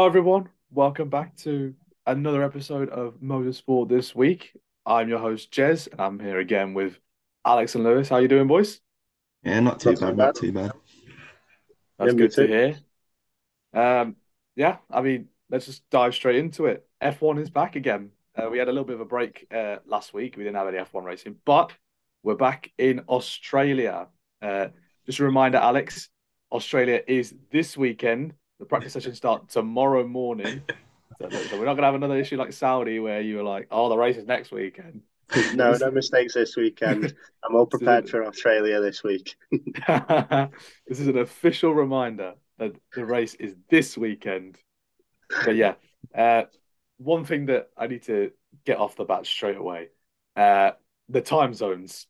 Hello, everyone. Welcome back to another episode of Motorsport this week. I'm your host, Jez, and I'm here again with Alex and Lewis. How you doing, boys? Yeah, not too Not too bad, bad. not too bad. That's Yeah, me good to hear. Um, yeah, I mean, let's just dive straight into it. F1 is back again. Uh, we had a little bit of a break uh, last week. We didn't have any F1 racing, but we're back in Australia. Uh, just a reminder, Alex, Australia is this weekend. The practice sessions start tomorrow morning. So, so we're not going to have another issue like Saudi where you were like, oh, the race is next weekend. No, no mistakes this weekend. I'm all prepared for Australia this week. this is an official reminder that the race is this weekend. But yeah, uh, one thing that I need to get off the bat straight away uh, the time zones,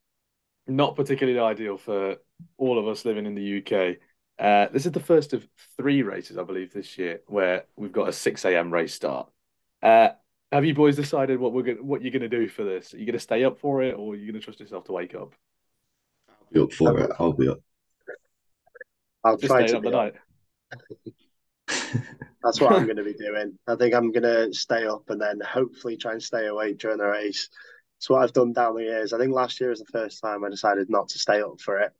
not particularly ideal for all of us living in the UK. Uh, this is the first of three races, I believe, this year where we've got a 6 a.m. race start. Uh, have you boys decided what we're gonna, what you're going to do for this? Are you going to stay up for it, or are you going to trust yourself to wake up? I'll be up for it. I'll be up. I'll Just try staying to up be the up. night. That's what I'm going to be doing. I think I'm going to stay up and then hopefully try and stay awake during the race. It's what I've done down the years. I think last year was the first time I decided not to stay up for it.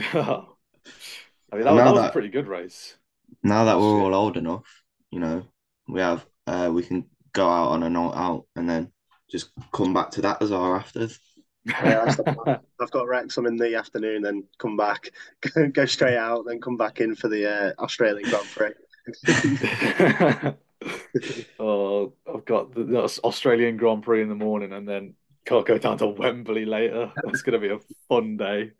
I mean, that, Now was, that was a pretty good race. Now that we're all old enough, you know, we have uh we can go out on a night out and then just come back to that as our afters. Yeah, that's the plan. I've got Wrexham in the afternoon, then come back, go straight out, then come back in for the uh, Australian Grand Prix. oh, I've got the, the Australian Grand Prix in the morning and then can't go down to Wembley later. That's going to be a fun day.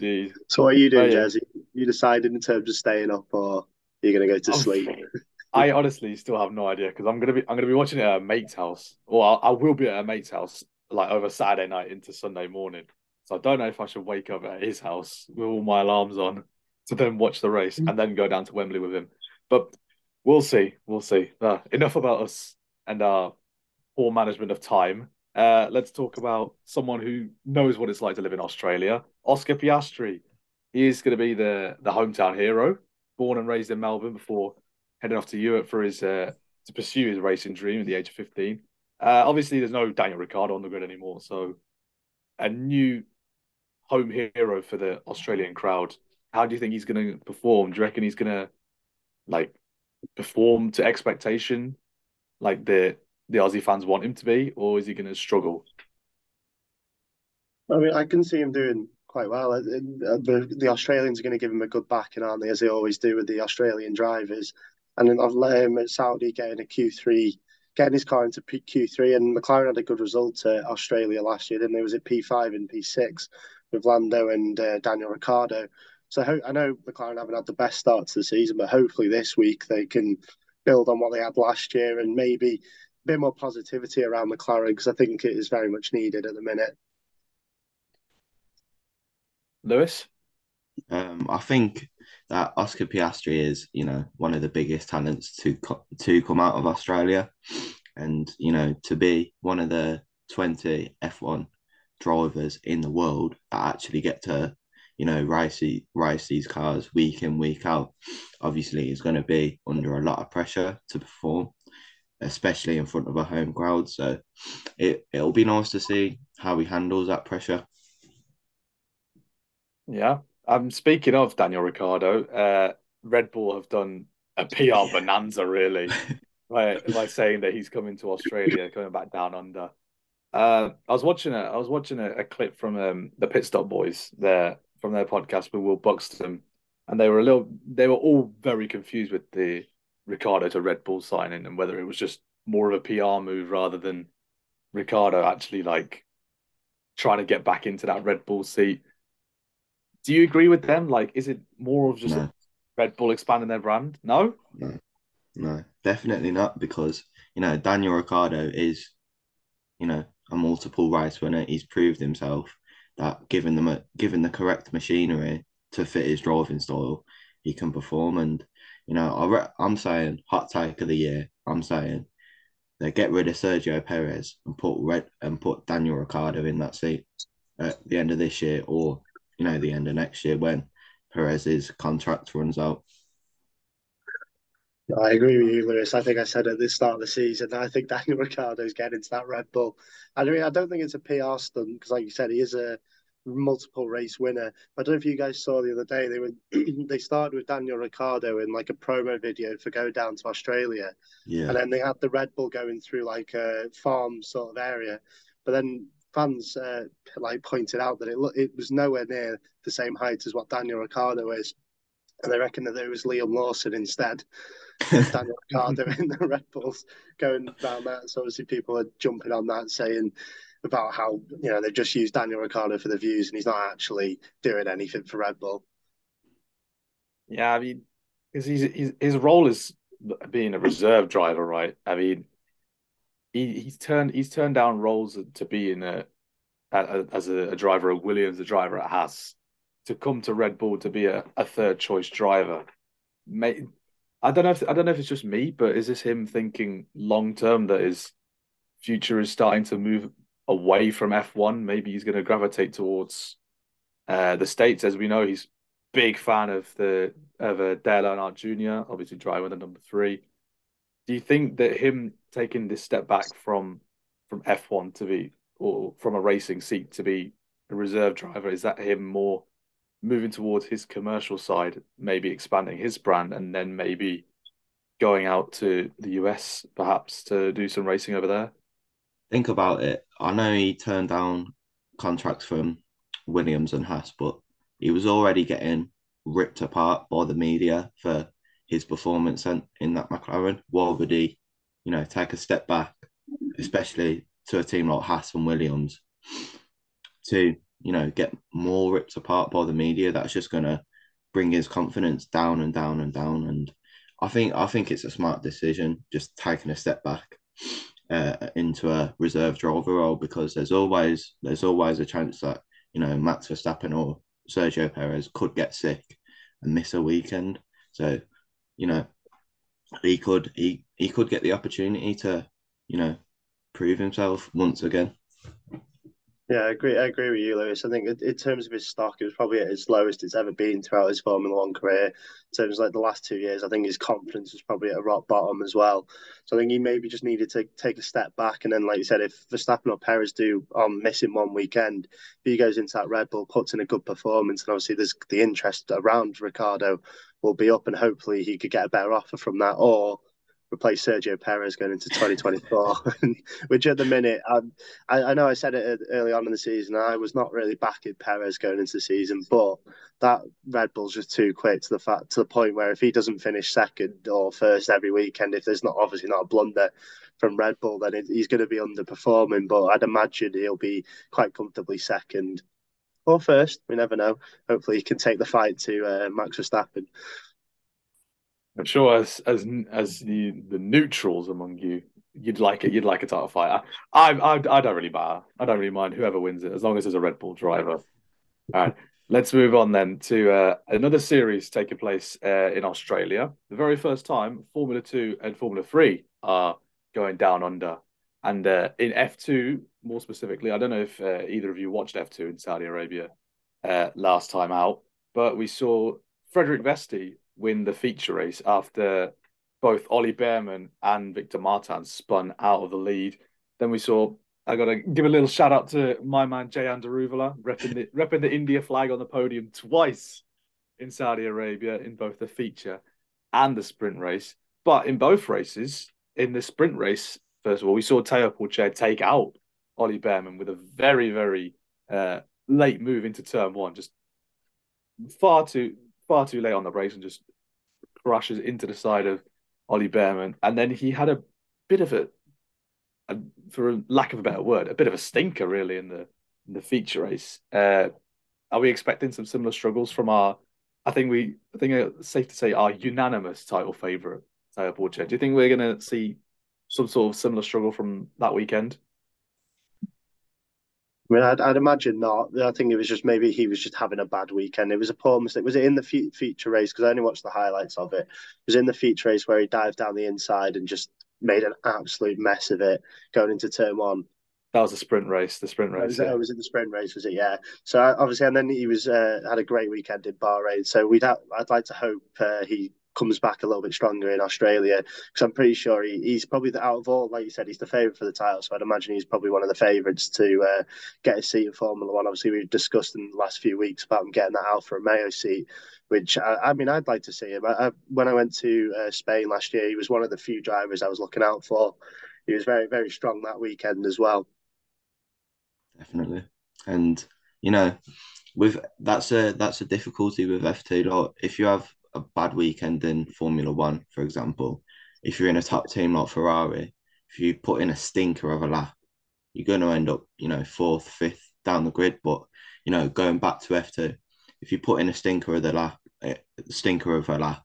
Jeez. So what are you doing, Oh, yeah. Jazzy? You decided in terms of staying up, or you're going to go to I'm- sleep? I honestly still have no idea because I'm gonna be I'm gonna be watching it at a mate's house, or I'll, I will be at a mate's house like over Saturday night into Sunday morning. So I don't know if I should wake up at his house with all my alarms on to then watch the race and then go down to Wembley with him. But we'll see, we'll see. Uh, enough about us and our poor management of time. Uh, let's talk about someone who knows what it's like to live in Australia. Oscar Piastri. He is going to be the the hometown hero, born and raised in Melbourne before heading off to Europe for his uh, to pursue his racing dream at the age of 15. Uh, obviously, there's no Daniel Ricciardo on the grid anymore, so a new home hero for the Australian crowd. How do you think he's going to perform? Do you reckon he's going to like perform to expectation, like the the Aussie fans want him to be, or is he going to struggle? I mean, I can see him doing quite well. Uh, The, the Australians are going to give him a good backing, aren't they, as they always do with the Australian drivers. And then I've let him at Saudi getting a Q3, getting his car into Q3. And McLaren had a good result at Australia last year, didn't they? Was it P5 and P6 with Lando and uh, Daniel Ricciardo? So I know McLaren haven't had the best start to the season, but hopefully this week they can build on what they had last year and maybe a bit more positivity around McLaren because I think it is very much needed at the minute. Lewis? Um, I think that Oscar Piastri is, you know, one of the biggest talents to co to come out of Australia, and you know, to be one of the twenty F1 drivers in the world that actually get to, you know, race race these cars week in week out. Obviously, is going to be under a lot of pressure to perform, especially in front of a home crowd. So, it it'll be nice to see how he handles that pressure. Yeah. Um, speaking of Daniel Ricciardo, uh, Red Bull have done a PR bonanza, really, by, by saying that he's coming to Australia, coming back down under. Uh, I was watching a, I was watching a, a clip from um, the Pit Stop Boys there from their podcast with Will Buxton, and they were a little, they were all very confused with the Ricciardo to Red Bull signing and whether it was just more of a PR move rather than Ricciardo actually like trying to get back into that Red Bull seat. Do you agree with them? Like, is it more of just No. Red Bull expanding their brand? No? No, no, definitely not because you know Daniel Ricciardo is, you know, a multiple race winner. He's proved himself that given the given the correct machinery to fit his driving style, he can perform. And you know, I re I'm saying hot take of the year. I'm saying they get rid of Sergio Perez and put red and put Daniel Ricciardo in that seat at the end of this year or you know the end of next year when Perez's contract runs out. I agree with you, Lewis. I think I said at the start of the season, I think Daniel Ricciardo's getting to that Red Bull. I mean, I don't think it's a PR stunt because, like you said, he is a multiple race winner. I don't know if you guys saw the other day they were they started with Daniel Ricciardo in like a promo video for go down to Australia, Yeah, and then they had the Red Bull going through like a farm sort of area, but then fans uh, like pointed out that it it was nowhere near the same height as what Daniel Ricciardo is, and they reckon that it was Liam Lawson instead. Daniel Ricciardo in the Red Bulls going around that. So obviously people are jumping on that, saying about how you know they've just used Daniel Ricciardo for the views, and he's not actually doing anything for Red Bull. Yeah, I mean, because he's, he's his role is being a reserve driver, right? I mean, he he's turned he's turned down roles to be in a, a as a, a driver at Williams, a driver at Haas, to come to Red Bull to be a, a third choice driver. May, I don't know if I don't know if it's just me, but is this him thinking long term that his future is starting to move away from F1? Maybe he's going to gravitate towards uh, the States, as we know he's big fan of the of uh, Dale Earnhardt Jr., obviously driving the number three. Do you think that him taking this step back from from F1 to be or from a racing seat to be a reserve driver, is that him more moving towards his commercial side, maybe expanding his brand and then maybe going out to the US perhaps to do some racing over there? think about it. I know he turned down contracts from Williams and Haas, but he was already getting ripped apart by the media for his performance in, in that McLaren. Why would he, you know, take a step back, especially to a team like Haas and Williams, to you know get more ripped apart by the media? That's just gonna bring his confidence down and down and down. And I think I think it's a smart decision, just taking a step back uh, into a reserve driver role because there's always there's always a chance that you know Max Verstappen or Sergio Perez could get sick and miss a weekend. So you know he could he he could get the opportunity to you know prove himself once again. Yeah, I agree. I agree with you, Lewis. I think in terms of his stock, it was probably at its lowest it's ever been throughout his Formula One career. In terms of like the last two years, I think his confidence was probably at a rock bottom as well. So I think he maybe just needed to take a step back. And then, like you said, if Verstappen or Perez do um, on missing one weekend, if he goes into that Red Bull, puts in a good performance, and obviously there's the interest around Ricciardo will be up, and hopefully he could get a better offer from that, or replace Sergio Perez going into 2024, which at the minute, um, I, I know I said it early on in the season, I was not really backing Perez going into the season, but that Red Bull's just too quick to the fact to the point where if he doesn't finish second or first every weekend, if there's not obviously not a blunder from Red Bull, then it, he's going to be underperforming. But I'd imagine he'll be quite comfortably second or first. We never know. Hopefully, he can take the fight to uh, Max Verstappen. I'm sure as as as the the neutrals among you, you'd like it. You'd like a title fight. I, I I don't really matter. I don't really mind whoever wins it as long as there's a Red Bull driver. All right, let's move on then to uh, another series taking place uh, in Australia. The very first time Formula Two and Formula Three are going down under, and uh, in F two more specifically, I don't know if uh, either of you watched F two in Saudi Arabia uh, last time out, but we saw Frederik Vesti win the feature race after both Ollie Bearman and Victor Martin spun out of the lead. Then we saw I got to give a little shout out to my man Jehan Daruvala, repping the, repping the India flag on the podium twice in Saudi Arabia in both the feature and the sprint race. But in both races, in the sprint race, first of all, we saw Théo Pourchaire take out Ollie Bearman with a very, very uh, late move into turn one, just far too far too late on the race and just crashes into the side of Ollie Bearman. And then he had a bit of a, a, for lack of a better word, a bit of a stinker really in the in the feature race. Uh, are we expecting some similar struggles from our? I think we, I think it's safe to say our unanimous title favourite, Théo Pourchaire. Do you think we're going to see some sort of similar struggle from that weekend? I mean, I'd, I'd, imagine not. I think it was just maybe he was just having a bad weekend. It was a poor mistake. Was it in the fe- feature race? Because I only watched the highlights of it. It was in the feature race where he dived down the inside and just made an absolute mess of it going into turn one. That was a sprint race. The sprint race. Was, yeah. it, was it the sprint race? Was it? Yeah. So obviously, and then he was uh, had a great weekend in Bahrain. So we'd have, I'd like to hope uh, he comes back a little bit stronger in Australia because I'm pretty sure he, he's probably the out of all, like you said, he's the favourite for the title. So I'd imagine he's probably one of the favourites to uh, get a seat in Formula One. Obviously, we've discussed in the last few weeks about him getting that Alfa Romeo seat, which I, I mean, I'd like to see him. I, I, when I went to uh, Spain last year, he was one of the few drivers I was looking out for. He was very, very strong that weekend as well. Definitely, and you know, with that's a that's a difficulty with F two. Like if you have a bad weekend in Formula One, for example, if you're in a top team like Ferrari, if you put in a stinker of a lap, you're going to end up, you know, fourth, fifth down the grid. But you know, going back to F two, if you put in a stinker of the lap, a eh, stinker of a lap,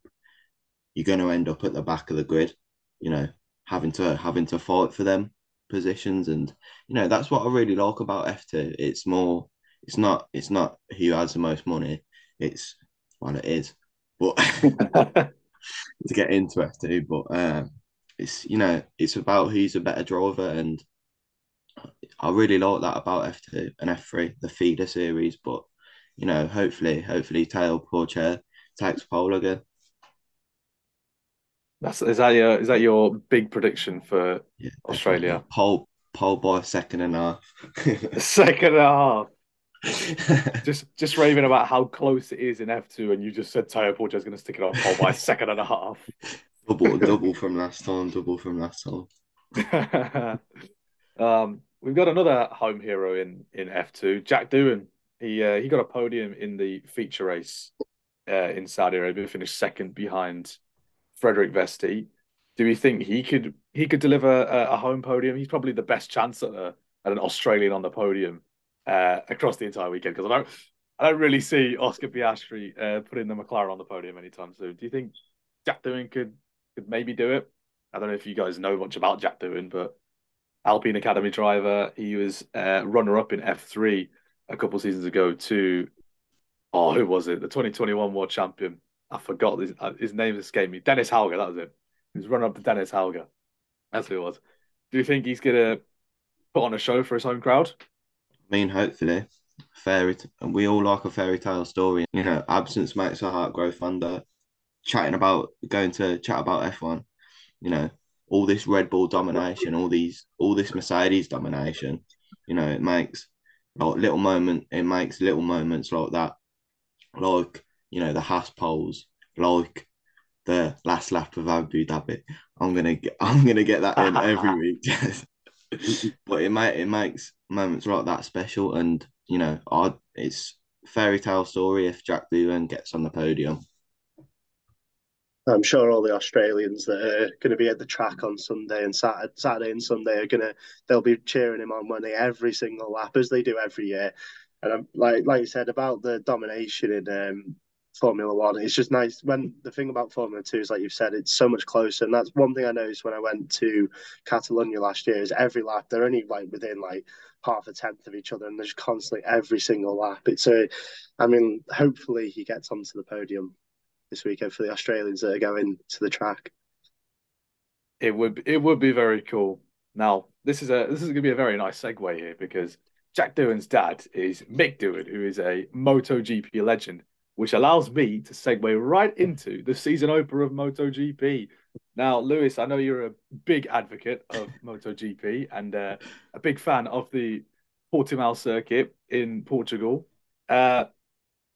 you're going to end up at the back of the grid. You know, having to having to fight for them positions, and you know that's what I really like about F two. It's more, it's not, it's not who has the most money. It's well, it is but to get into F2. But uh, it's you know it's about who's a better driver, and I really like that about F2 and F3, the feeder series. But you know, hopefully, hopefully, Théo Pourchaire takes pole again. That's is that your is that your big prediction for yeah, Australia? Pole pole by a second and a half. second and a half. just just raving about how close it is in F2, and you just said Théo Pourchaire is going to stick it on pole by a second and a half. Double, double from last time. Double from last time. um, we've got another home hero in in F2, Jack Doohan. He uh, he got a podium in the feature race uh, in Saudi Arabia, finished second behind Frederik Vesti. Do we think he could he could deliver a, a home podium? He's probably the best chance at, a, at an Australian on the podium uh, across the entire weekend because I don't I don't really see Oscar Piastri uh, putting the McLaren on the podium anytime soon. Do you think Jack Doohan could could maybe do it? I don't know if you guys know much about Jack Doohan, but Alpine Academy driver. He was uh, runner up in F3 a couple seasons ago to oh who was it? The 2021 world champion. I forgot his, uh, his name escaped me. Dennis Hauger, that was it. He was runner up to Dennis Hauger. That's who it was. Do you think he's gonna put on a show for his home crowd? I mean, hopefully, fairy. T- we all like a fairy tale story. You know, absence makes the heart grow fonder. Chatting about going to chat about F one. You know, all this Red Bull domination, all these, all this Mercedes domination. You know, it makes like little moment. It makes little moments like that, like you know the Haas poles, like the last lap of Abu Dhabi. I'm gonna get, I'm gonna get that in every week. but it might it makes moments like that special, and you know, I it's fairy tale story if Jack Doohan gets on the podium. I'm sure all the Australians that are going to be at the track on Sunday and Saturday, Saturday and Sunday are going to they'll be cheering him on when they every single lap as they do every year. And I'm like like you said about the domination in um, Formula One. It's just nice when the thing about Formula Two is like you've said, it's so much closer. And that's one thing I noticed when I went to Catalonia last year is every lap they're only like within like half a tenth of each other, and there's constantly every single lap. It's a, I mean, hopefully he gets onto the podium this weekend for the Australians that are going to the track. It would it would be very cool. Now this is a this is going to be a very nice segue here because Jack Doohan's dad is Mick Doohan, who is a MotoGP legend which allows me to segue right into the season opener of MotoGP. Now, Lewis, I know you're a big advocate of MotoGP and uh, a big fan of the Portimao circuit in Portugal. Uh,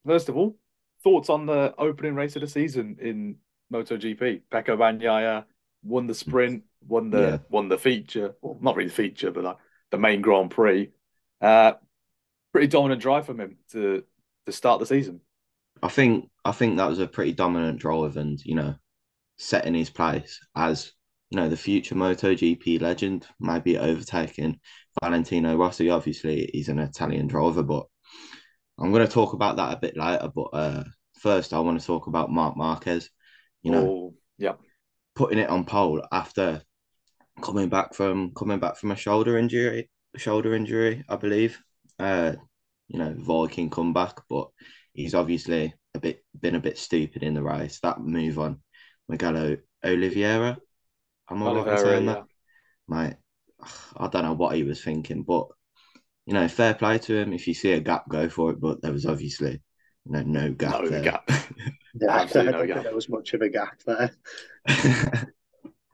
first of all, thoughts on the opening race of the season in MotoGP? Pecco Bagnaia won the sprint, won the yeah. won the feature, well, not really the feature, but like the main Grand Prix. Uh, pretty dominant drive from him to to start the season. I think I think that was a pretty dominant drive, and you know, setting his place as you know the future MotoGP legend, maybe overtaking Valentino Rossi. Obviously, he's an Italian driver, but I'm going to talk about that a bit later. But uh, first, I want to talk about Marc Marquez. You know, oh, yeah, putting it on pole after coming back from coming back from a shoulder injury, shoulder injury, I believe. Uh, you know, Viking comeback, but he's obviously a bit been a bit stupid in the race. That move on Miguel Oliveira. I'm I right saying yeah. that? Mate, I don't know what he was thinking, but you know, fair play to him. If you see a gap, go for it. But there was obviously No, no gap no there. gap. Yeah, I Absolutely don't no think gap. there was much of a gap there.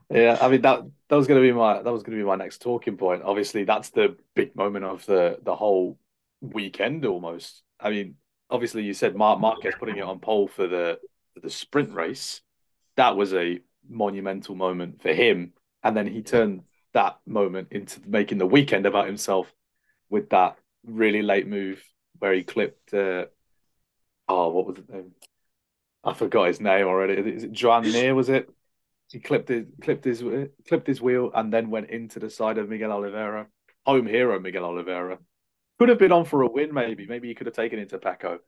Yeah, I mean that that was going to be my that was going to be my next talking point. Obviously, that's the big moment of the the whole weekend almost. I mean, obviously you said Marc Marquez putting it on pole for the for the sprint race. That was a monumental moment for him, and then he turned that moment into making the weekend about himself with that really late move where he clipped. Uh, oh, what was it? name? I forgot his name already. Is it Joan Mir? Was it? He clipped his clipped his clipped his wheel and then went into the side of Miguel Oliveira, home hero Miguel Oliveira. Could have been on for a win, maybe. Maybe he could have taken it to Pecco,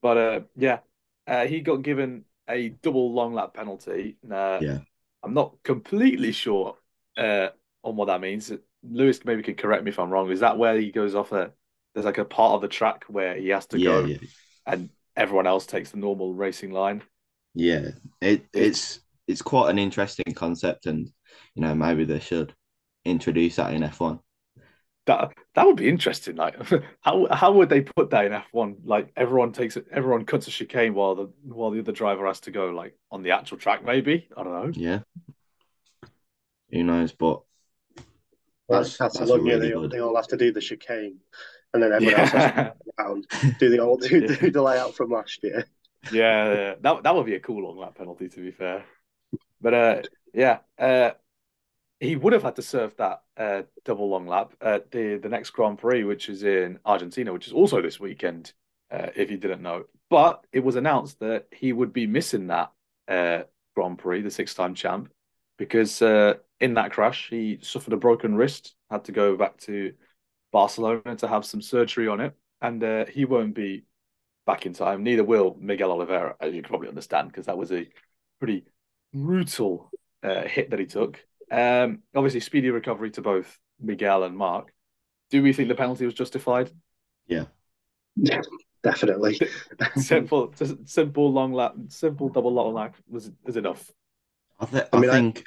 but uh, yeah, uh, he got given a double long lap penalty. Uh, Yeah. I'm not completely sure uh, on what that means. Lewis maybe could correct me if I'm wrong. Is that where he goes off a? There's like a part of the track where he has to yeah, go, yeah, and everyone else takes the normal racing line. yeah. It it's it's quite an interesting concept, and you know maybe they should introduce that in F1. That that would be interesting. Like, how how would they put that in F one? Like, everyone takes it, everyone cuts a chicane while the while the other driver has to go like on the actual track. Maybe I don't know. Yeah. Who knows? But That's, that's, that's, that's a a lucky really they, good. they all have to do the chicane, and then everyone else has to around do the old do, Yeah. do the layout from last year. yeah, yeah. That that would be a cool long lap penalty. To be fair, but uh, yeah, uh, he would have had to serve that uh double long lap at the the next Grand Prix, which is in Argentina, which is also this weekend. Uh, if you didn't know, but it was announced that he would be missing that uh Grand Prix, the six-time champ, because uh, in that crash he suffered a broken wrist, had to go back to Barcelona to have some surgery on it, and uh, he won't be back in time. Neither will Miguel Oliveira, as you can probably understand, because that was a pretty brutal uh, hit that he took. Um, obviously, speedy recovery to both Miguel and Marc. Do we think the penalty was justified? Yeah, yeah definitely. simple, simple long lap, simple double long lap was is enough. I, th- I I, mean, I- think.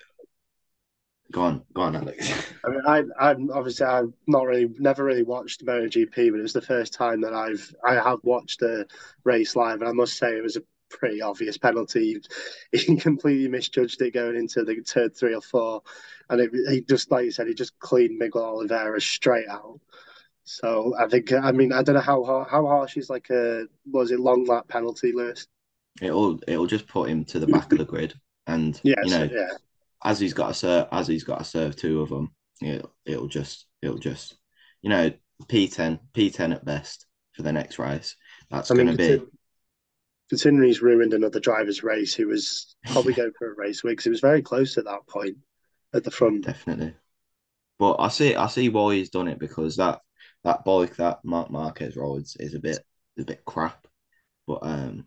Go on, go on, Alex. I mean, I, I'm obviously I've not really, never really watched MotoGP, but it was the first time that I've I have watched a race live, and I must say it was a pretty obvious penalty. He completely misjudged it going into the turn three or four, and it, he just like you said, he just cleaned Miguel Oliveira straight out. So I think I mean I don't know how how harsh is like a was it long lap penalty, Lewis? it'll it'll just put him to the back of the grid, and Yes, you know yeah. as he's got to serve as he's got to serve two of them, it'll, it'll just it'll just you know P10 P10 at best for the next race. That's I mean, going to be considering he's ruined another driver's race, who was probably going for a race win because he was very close at that point at the front. definitely. But I see I see why he's done it because that that bike that Marc Marquez rides is a bit a bit crap. But um,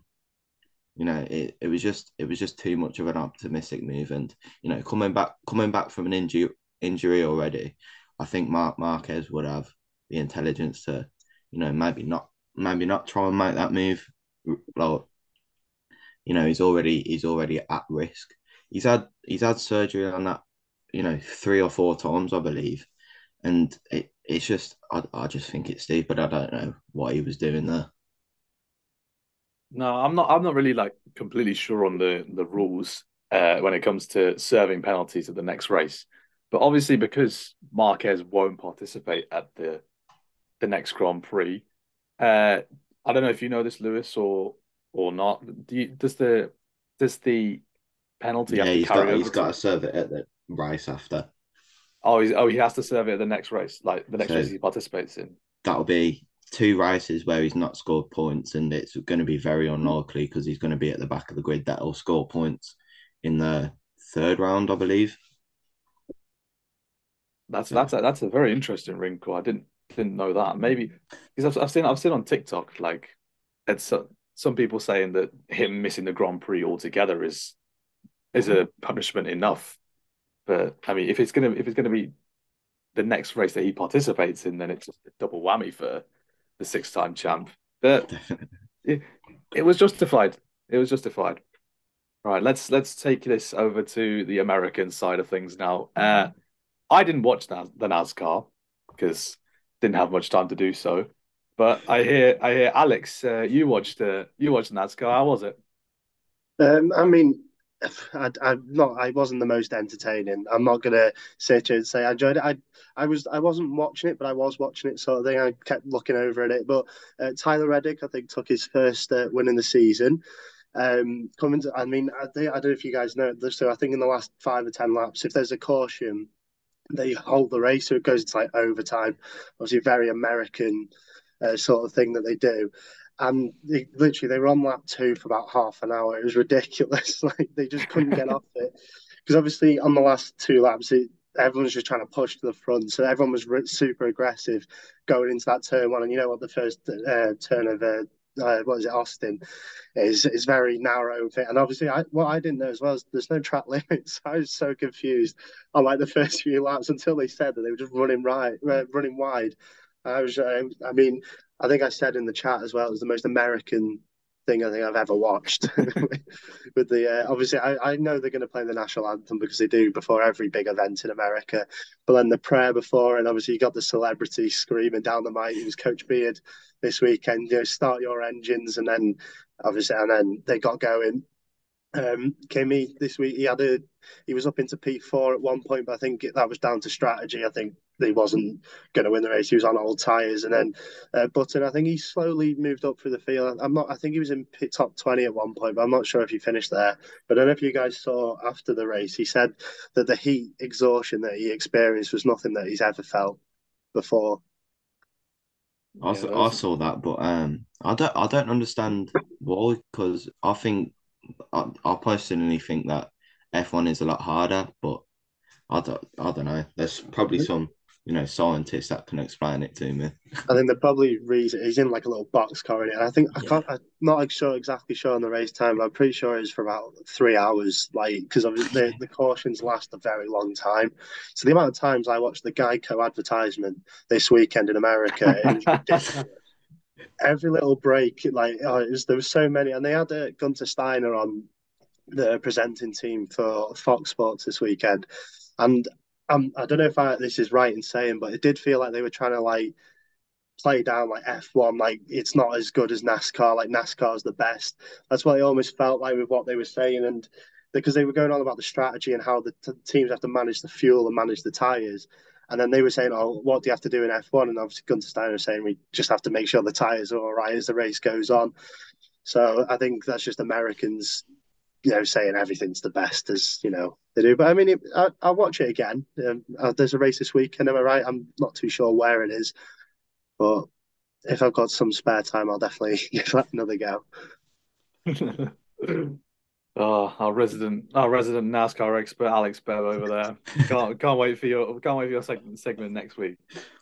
you know, it, it was just it was just too much of an optimistic move, and you know, coming back coming back from an injury injury already, I think Marc Marquez would have the intelligence to, you know, maybe not maybe not try and make that move. Like, you know, he's already he's already at risk. He's had he's had surgery on that, you know, three or four times, I believe, and it, it's just I, I just think it's stupid. I don't know what he was doing there. No, I'm not. I'm not really like completely sure on the the rules uh, when it comes to serving penalties at the next race. But obviously, because Marquez won't participate at the the next Grand Prix, uh, I don't know if you know this, Lewis, or or not. Do you, does the does the penalty Yeah, he's got he's got to- serve it at the race after. oh, he's, oh, he has to serve it at the next race, like the next So- race he participates in. That'll be two races where he's not scored points, and it's going to be very unlikely because he's going to be at the back of the grid that'll score points in the third round, I believe. That's that's a, that's a very interesting wrinkle. I didn't didn't know that. Maybe because I've, I've seen I've seen on TikTok like it's some people saying that him missing the Grand Prix altogether is is a punishment enough. But I mean, if it's gonna if it's gonna be the next race that he participates in, then it's just a double whammy for the six time champ. But Definitely. it was justified. It was justified. All right, let's let's take this over to the American side of things now. Uh, I didn't watch the NASCAR because didn't have much time to do so. But I hear, I hear, Alex, uh, you watched, uh, you watched NASCAR. How was it? Um, I mean, I, I'm not. I wasn't the most entertaining. I'm not gonna sit here and say I enjoyed it. I, I was. I wasn't watching it, but I was watching it, sort of thing. I kept looking over at it. But uh, Tyler Reddick, I think, took his first uh, win in the season. Um, coming to, I mean, I, I don't know if you guys know this. So I think in the last five or ten laps, if there's a caution, they hold the race, so it goes into like overtime. Obviously, very American uh, sort of thing that they do and they, literally they were on lap two for about half an hour. It was ridiculous. like they just couldn't get off it because obviously on the last two laps, it, everyone's just trying to push to the front. So everyone was super aggressive going into that turn one. And you know what? The first uh, turn of uh, uh, what is it, Austin, is is very narrow. And obviously, I, what I didn't know as well is there's no track limits. I was so confused on like the first few laps until they said that they were just running right, uh, running wide. I was, uh, I mean, I think I said in the chat as well, it was the most American thing I think I've ever watched. With the uh, obviously, I, I know they're going to play the national anthem because they do before every big event in America. But then the prayer before, and obviously you got the celebrity screaming down the mic. It was Coach Beard this weekend. You know, start your engines, and then obviously, and then they got going. Um, Kimi this week, he had a he was up into P4 at one point, but I think that was down to strategy. I think he wasn't going to win the race. He was on old tyres, and then uh, Button. I think he slowly moved up through the field. I'm not. I think he was in top twenty at one point, but I'm not sure if he finished there. But I don't know if you guys saw after the race. He said that the heat exhaustion that he experienced was nothing that he's ever felt before. I, yeah, I saw that, but um, I don't. I don't understand why. Because I think I, I personally think that F1 is a lot harder, but I don't, I don't know. There's probably some, you know, scientists that can explain it to me. I think the probably reason he's in like a little box corridor. And I think I can't, I'm not sure exactly sure on the race time, but I'm pretty sure it's for about three hours. Like because the the cautions last a very long time. So the amount of times I watched the Geico advertisement this weekend in America, every little break, like oh, was, there was so many, and they had uh, Gunter Steiner on the presenting team for Fox Sports this weekend, and um, I don't know if I, this is right in saying, but it did feel like they were trying to like play down like F1, like it's not as good as NASCAR, like NASCAR's the best. That's what it almost felt like with what they were saying. And because they were going on about the strategy and how the t- teams have to manage the fuel and manage the tyres. And then they were saying, oh, what do you have to do in F1? And obviously Gunter Steiner was saying, we just have to make sure the tyres are all right as the race goes on. So I think that's just Americans you know, saying everything's the best as you know they do. But I mean, it, I, will watch it again. Um, uh, there's a race this weekend. Am I right? I'm not too sure where it is, but if I've got some spare time, I'll definitely give that another go. oh, our resident, our resident NASCAR expert, Alex Bev over there. Can't can't wait for your can't wait for your segment segment next week.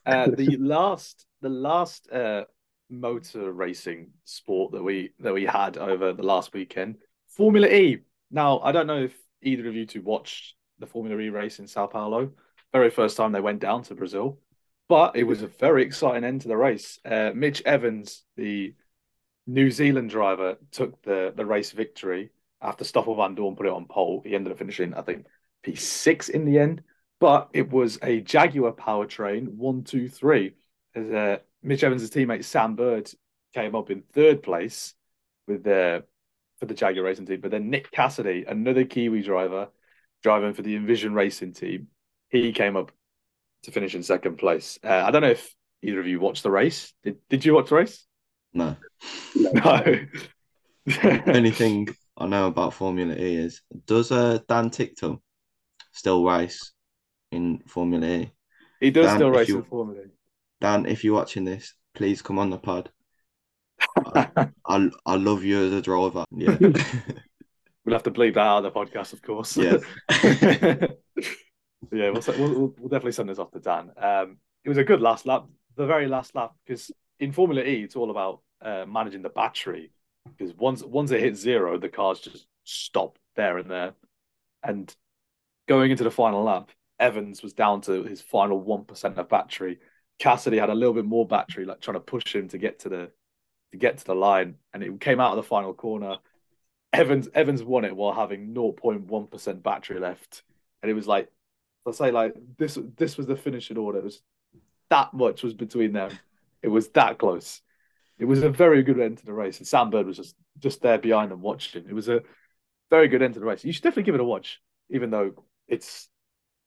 Uh, the last the last uh, motor racing sport that we that we had over the last weekend Formula E. Now, I don't know if either of you two watched the Formula E race in Sao Paulo. Very first time they went down to Brazil, but it was a very exciting end to the race. Uh, Mitch Evans, the New Zealand driver, took the the race victory after Stoffel Vandoorne put it on pole. He ended up finishing, I think, P6 in the end, but it was a Jaguar powertrain, one, two, three. As uh, Mitch Evans' teammate Sam Bird came up in third place with their for the Jaguar Racing team. But then Nick Cassidy, another Kiwi driver, driving for the Envision Racing team, he came up to finish in second place. Uh, I don't know if either of you watched the race. Did Did you watch the race? No. No. Anything I know about Formula E is does uh, Dan Ticktum still race in Formula E? He does Dan, still race you, in Formula E. Dan, if you're watching this, please come on the pod. I, I, love you as a driver. Yeah. we'll have to bleep that out of the podcast, of course. Yeah. yeah, we'll, we'll, we'll definitely send this off to Dan. Um, it was a good last lap, the very last lap, because in Formula E, it's all about uh, managing the battery. Because once once it hits zero, the cars just stop there and there. And going into the final lap, Evans was down to his final one percent of battery. Cassidy had a little bit more battery, like trying to push him to get to the to get to the line, and it came out of the final corner. Evans Evans won it while having 0.1 percent battery left, and it was like, let's say like this this was the finishing order. It was that much was between them. It was that close. It was a very good end to the race, and Sam Bird was just just there behind them watching. It was a very good end to the race. You should definitely give it a watch, even though it's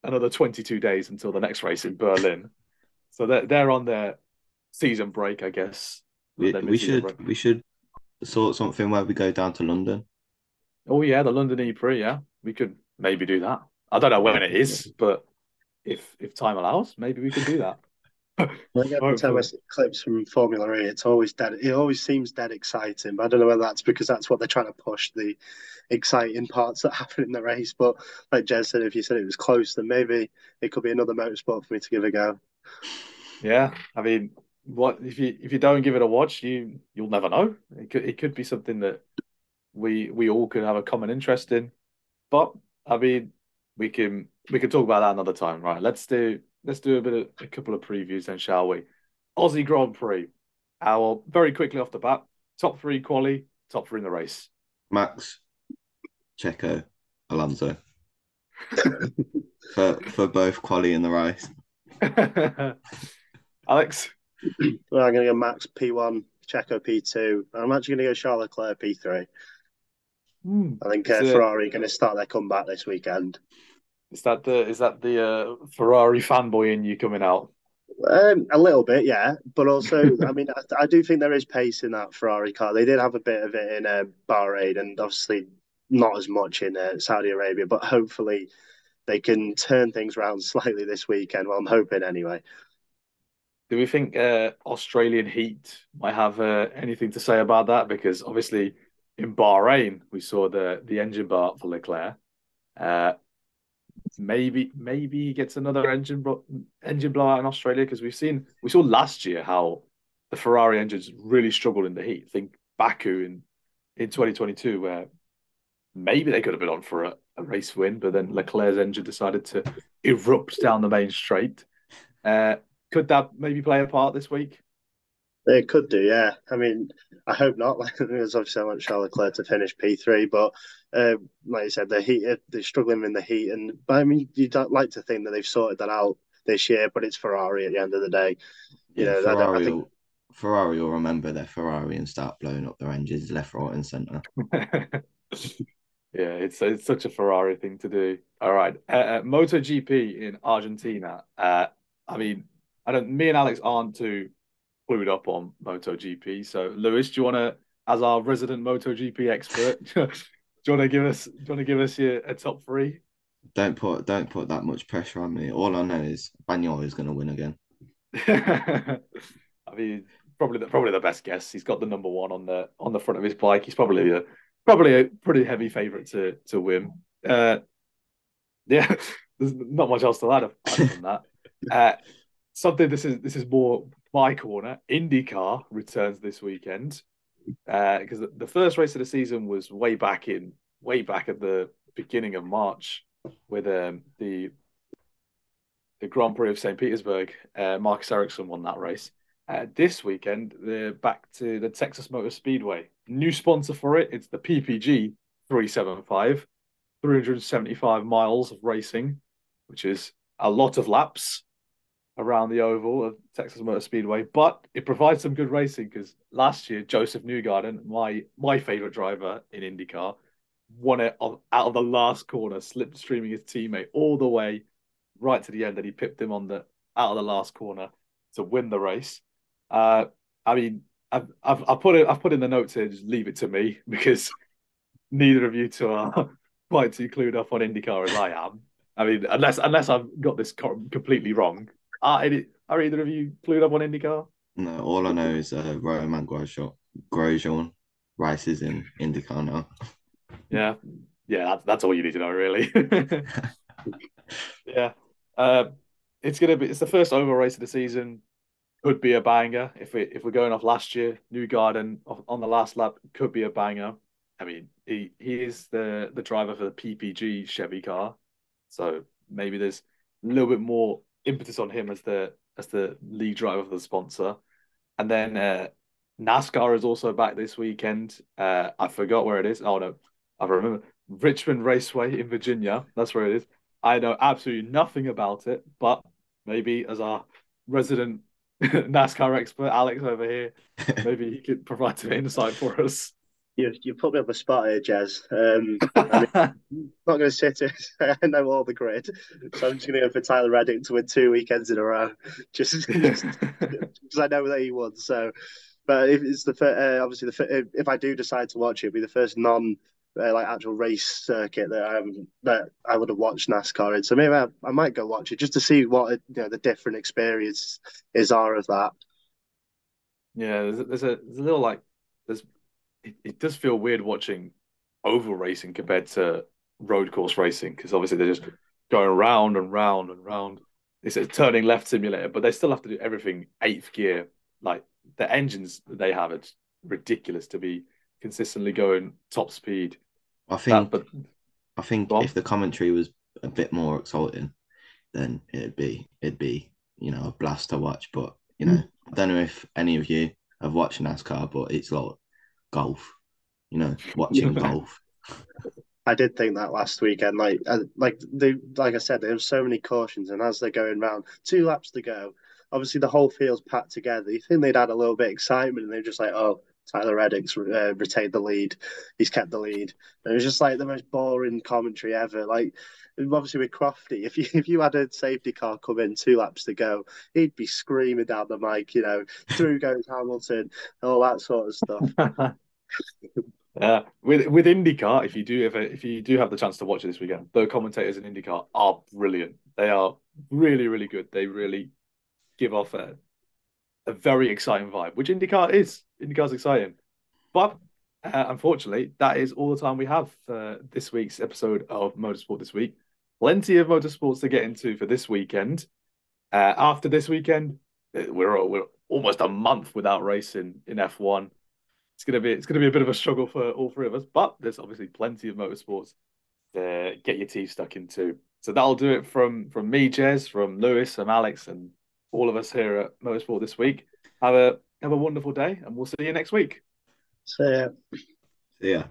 another 22 days until the next race in Berlin. So they're they're on their season break, I guess. We, we should break. we should sort something where we go down to London. Oh yeah, the London E Prix. Yeah, we could maybe do that. I don't know when it is, but if if time allows, maybe we could do that. Like every time I see clips from Formula E, it's always dead. It always seems dead exciting. But I don't know whether that's because that's what they're trying to push the exciting parts that happen in the race. But like Jez said, if you said it was close, then maybe it could be another motorsport for me to give a go. Yeah, I mean, what if you if you don't give it a watch, you you'll never know. It could it could be something that we we all could have a common interest in. But I mean, we can we can talk about that another time, right? Let's do let's do a bit of a couple of previews then, shall we? Aussie Grand Prix. Our very quickly off the bat, top three quali, top three in the race. Max, Checo, Alonso for for both quali and the race. Alex, Well, I'm going to go Max P1, Checo P2. I'm actually going to go Charles Leclerc P3. Hmm, I think uh, Is Ferrari are going to start their comeback this weekend. is that the is that the uh, Ferrari fanboy in you coming out? Um, a little bit, yeah, but also, I mean, I, I do think there is pace in that Ferrari car. They did have a bit of it in uh, Bahrain, and obviously not as much in uh, Saudi Arabia. But hopefully, they can turn things around slightly this weekend. Well, I'm hoping anyway. Do we think uh, Australian heat might have uh, anything to say about that? Because obviously in Bahrain we saw the the engine bar for Leclerc. Uh, maybe maybe he gets another engine engine blowout in Australia because we've seen we saw last year how the Ferrari engines really struggled in the heat. think Baku in in 2022 where maybe they could have been on for a, a race win, but then Leclerc's engine decided to erupt down the main straight. Uh, could that maybe play a part this week? They could do, yeah. I mean, I hope not. Like, because obviously I want Charles Leclerc to finish P3, but uh, like you said, the heat they're struggling in the heat, and but I mean, you'd like to think that they've sorted that out this year, but it's Ferrari at the end of the day. You Yeah, know, I don't- I Ferrari, think- will, Ferrari will remember their Ferrari and start blowing up their engines left, right, and centre. yeah, it's it's such a Ferrari thing to do. All right, uh, uh, MotoGP in Argentina. Uh, I mean, I don't. Me and Alex aren't too clued up on MotoGP. So, Lewis, do you want to, as our resident MotoGP expert, do you want to give us do you want to give us your a top three? Don't put don't put that much pressure on me. All I know is Bagnaia is going to win again. I mean, probably the, probably the best guess. He's got the number one on the on the front of his bike. He's probably a probably a pretty heavy favourite to to win. Uh, yeah, there's not much else to add from that. Uh, something this is this is more my corner. IndyCar returns this weekend Uh because the, the first race of the season was way back in way back at the beginning of March with um, the the Grand Prix of St. Petersburg. Uh, Marcus Ericsson won that race. Uh, this weekend, they're back to the Texas Motor Speedway. New sponsor for it, it's the PPG 375, 375 miles of racing, which is a lot of laps around the oval of Texas Motor Speedway. But it provides some good racing because last year, Josef Newgarden, my my favorite driver in IndyCar, won it out of the last corner, slipstreaming his teammate all the way right to the end, and he pipped him on the out of the last corner to win the race. Uh, I mean, I've, I've I've put it I've put in the notes here. Just leave it to me because neither of you two are quite too clued up on IndyCar as I am. I mean, unless unless I've got this completely wrong. Are, any, are either of you clued up on IndyCar? No, all I know is uh, Romain Grosjean, Grosjean races in IndyCar now. Yeah, yeah, that's that's all you need to know, really. yeah, uh, it's gonna be it's the first oval race of the season. Could be a banger if we if we're going off last year. Newgarden on the last lap could be a banger. I mean, he he is the the driver for the PPG Chevy car, so maybe there's a little bit more impetus on him as the as the lead driver for the sponsor. And then uh, NASCAR is also back this weekend. Uh, I forgot where it is. Oh no, I remember Richmond Raceway in Virginia. That's where it is. I know absolutely nothing about it, but maybe as our resident NASCAR expert Alex over here. Maybe he could provide some insight for us. You you put me on the spot here, Jazz. Um, I mean, I'm not going to sit here. I know all the grid, so I'm just going to go for Tyler Reddick to win two weekends in a row, just because I know that he won. So, but if it's the uh, obviously the if I do decide to watch it, it'll be the first non uh, like actual race circuit that um that I would have watched NASCAR in. So maybe I, I might go watch it just to see what you know the different experiences are of that. Yeah, there's, there's a there's a little like there's it, it does feel weird watching oval racing compared to road course racing because obviously they're just going round and round and round. It's a turning left simulator, but they still have to do everything eighth gear. Like the engines that they have, it's ridiculous to be consistently going top speed. I think, but I think if the commentary was a bit more exciting, then it'd be it'd be you know a blast to watch. But you know, mm. I don't know if any of you have watched NASCAR, but it's like golf. You know, watching golf. I did think that last weekend, like, like they, like I said, there were so many cautions, and as they're going round, two laps to go. Obviously, the whole field's packed together. You think they'd had a little bit of excitement, and they're just like, "Oh, Tyler Reddick's uh, retained the lead. He's kept the lead. And it was just like the most boring commentary ever. Like obviously with Crofty, if you if you had a safety car come in two laps to go, he'd be screaming down the mic, you know, through goes Hamilton, all that sort of stuff. Uh, with with IndyCar, if you do ever if you do have the chance to watch it this weekend, the commentators in IndyCar are brilliant. They are really really good. They really give off a a very exciting vibe, which IndyCar is. IndyCar's exciting. But uh, unfortunately, that is all the time we have for this week's episode of Motorsport This Week. Plenty of motorsports to get into for this weekend. Uh, after this weekend, uh, we're we're almost a month without racing in F1. It's gonna be it's gonna be a bit of a struggle for all three of us, but there's obviously plenty of motorsports to get your teeth stuck into. So that'll do it from from me, Jez, from Lewis, from Alex, and all of us here at Motorsport this week. Have a have a wonderful day, and we'll see you next week. See ya. See ya.